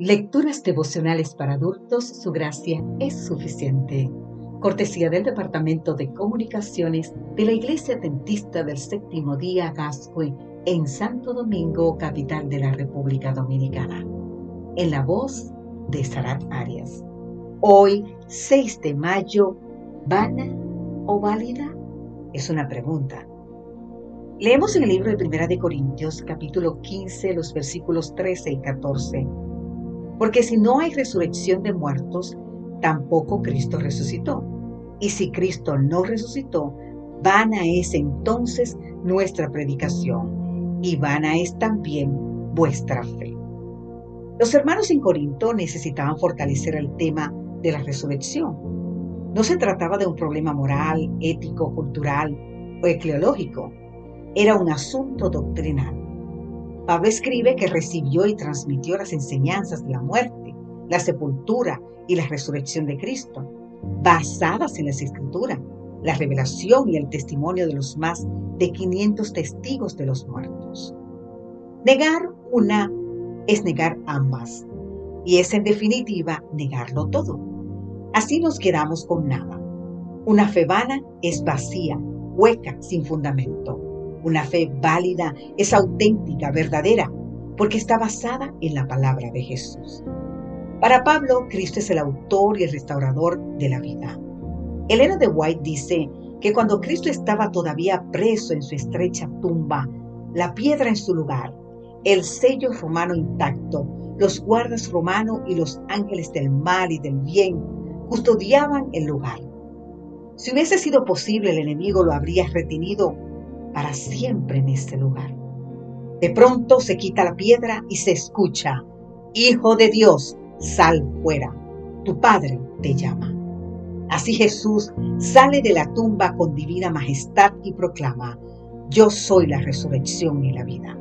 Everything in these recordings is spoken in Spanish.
Lecturas devocionales para adultos, su gracia es suficiente. Cortesía del Departamento de Comunicaciones de la Iglesia Adventista del Séptimo Día Gascue en Santo Domingo, capital de la República Dominicana. En la voz de Sarat Arias. Hoy, 6 de mayo, ¿vana o válida? Es una pregunta. Leemos en el libro de Primera de Corintios, capítulo 15, los versículos 13 y 14 porque si no hay resurrección de muertos, tampoco Cristo resucitó. Y si Cristo no resucitó, vana es entonces nuestra predicación y vana es también vuestra fe. Los hermanos en Corinto necesitaban fortalecer el tema de la resurrección. No se trataba de un problema moral, ético, cultural o ecleológico. Era un asunto doctrinal. Pablo escribe que recibió y transmitió las enseñanzas de la muerte, la sepultura y la resurrección de Cristo, basadas en las escrituras, la revelación y el testimonio de los más de 500 testigos de los muertos. Negar una es negar ambas, y es en definitiva negarlo todo. Así nos quedamos con nada. Una fe vana es vacía, hueca, sin fundamento. Una fe válida es auténtica, verdadera, porque está basada en la palabra de Jesús. Para Pablo, Cristo es el autor y el restaurador de la vida. Elena de White dice que cuando Cristo estaba todavía preso en su estrecha tumba, la piedra en su lugar, el sello romano intacto, los guardas romanos y los ángeles del mal y del bien custodiaban el lugar. Si hubiese sido posible, el enemigo lo habría retenido para siempre en este lugar. De pronto se quita la piedra y se escucha, Hijo de Dios, sal fuera, tu Padre te llama. Así Jesús sale de la tumba con divina majestad y proclama, yo soy la resurrección y la vida.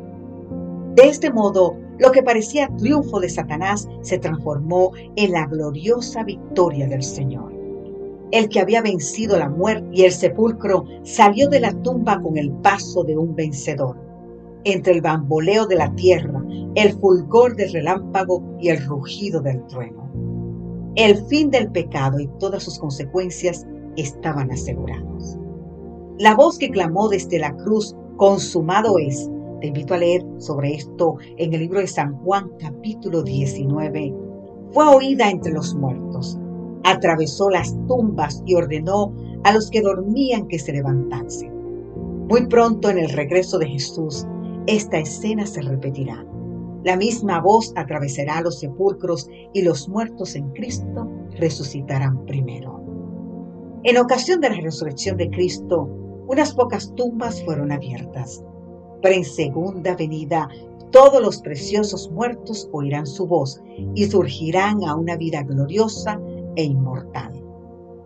De este modo, lo que parecía triunfo de Satanás se transformó en la gloriosa victoria del Señor. El que había vencido la muerte y el sepulcro salió de la tumba con el paso de un vencedor. Entre el bamboleo de la tierra, el fulgor del relámpago y el rugido del trueno. El fin del pecado y todas sus consecuencias estaban asegurados. La voz que clamó desde la cruz, consumado es. Te invito a leer sobre esto en el libro de San Juan capítulo 19. Fue oída entre los muertos atravesó las tumbas y ordenó a los que dormían que se levantasen. Muy pronto en el regreso de Jesús, esta escena se repetirá. La misma voz atravesará los sepulcros y los muertos en Cristo resucitarán primero. En ocasión de la resurrección de Cristo, unas pocas tumbas fueron abiertas, pero en segunda venida todos los preciosos muertos oirán su voz y surgirán a una vida gloriosa e inmortal.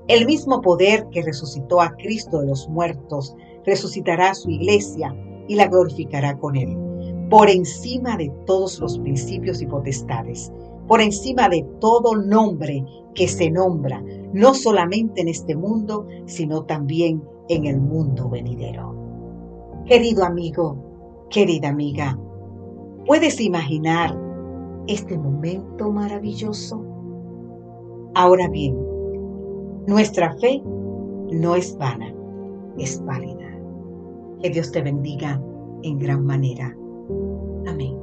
El mismo poder que resucitó a Cristo de los muertos resucitará a su iglesia y la glorificará con él, por encima de todos los principios y potestades, por encima de todo nombre que se nombra, no solamente en este mundo, sino también en el mundo venidero. Querido amigo, querida amiga, ¿puedes imaginar este momento maravilloso? Ahora bien, nuestra fe no es vana, es válida. Que Dios te bendiga en gran manera. Amén.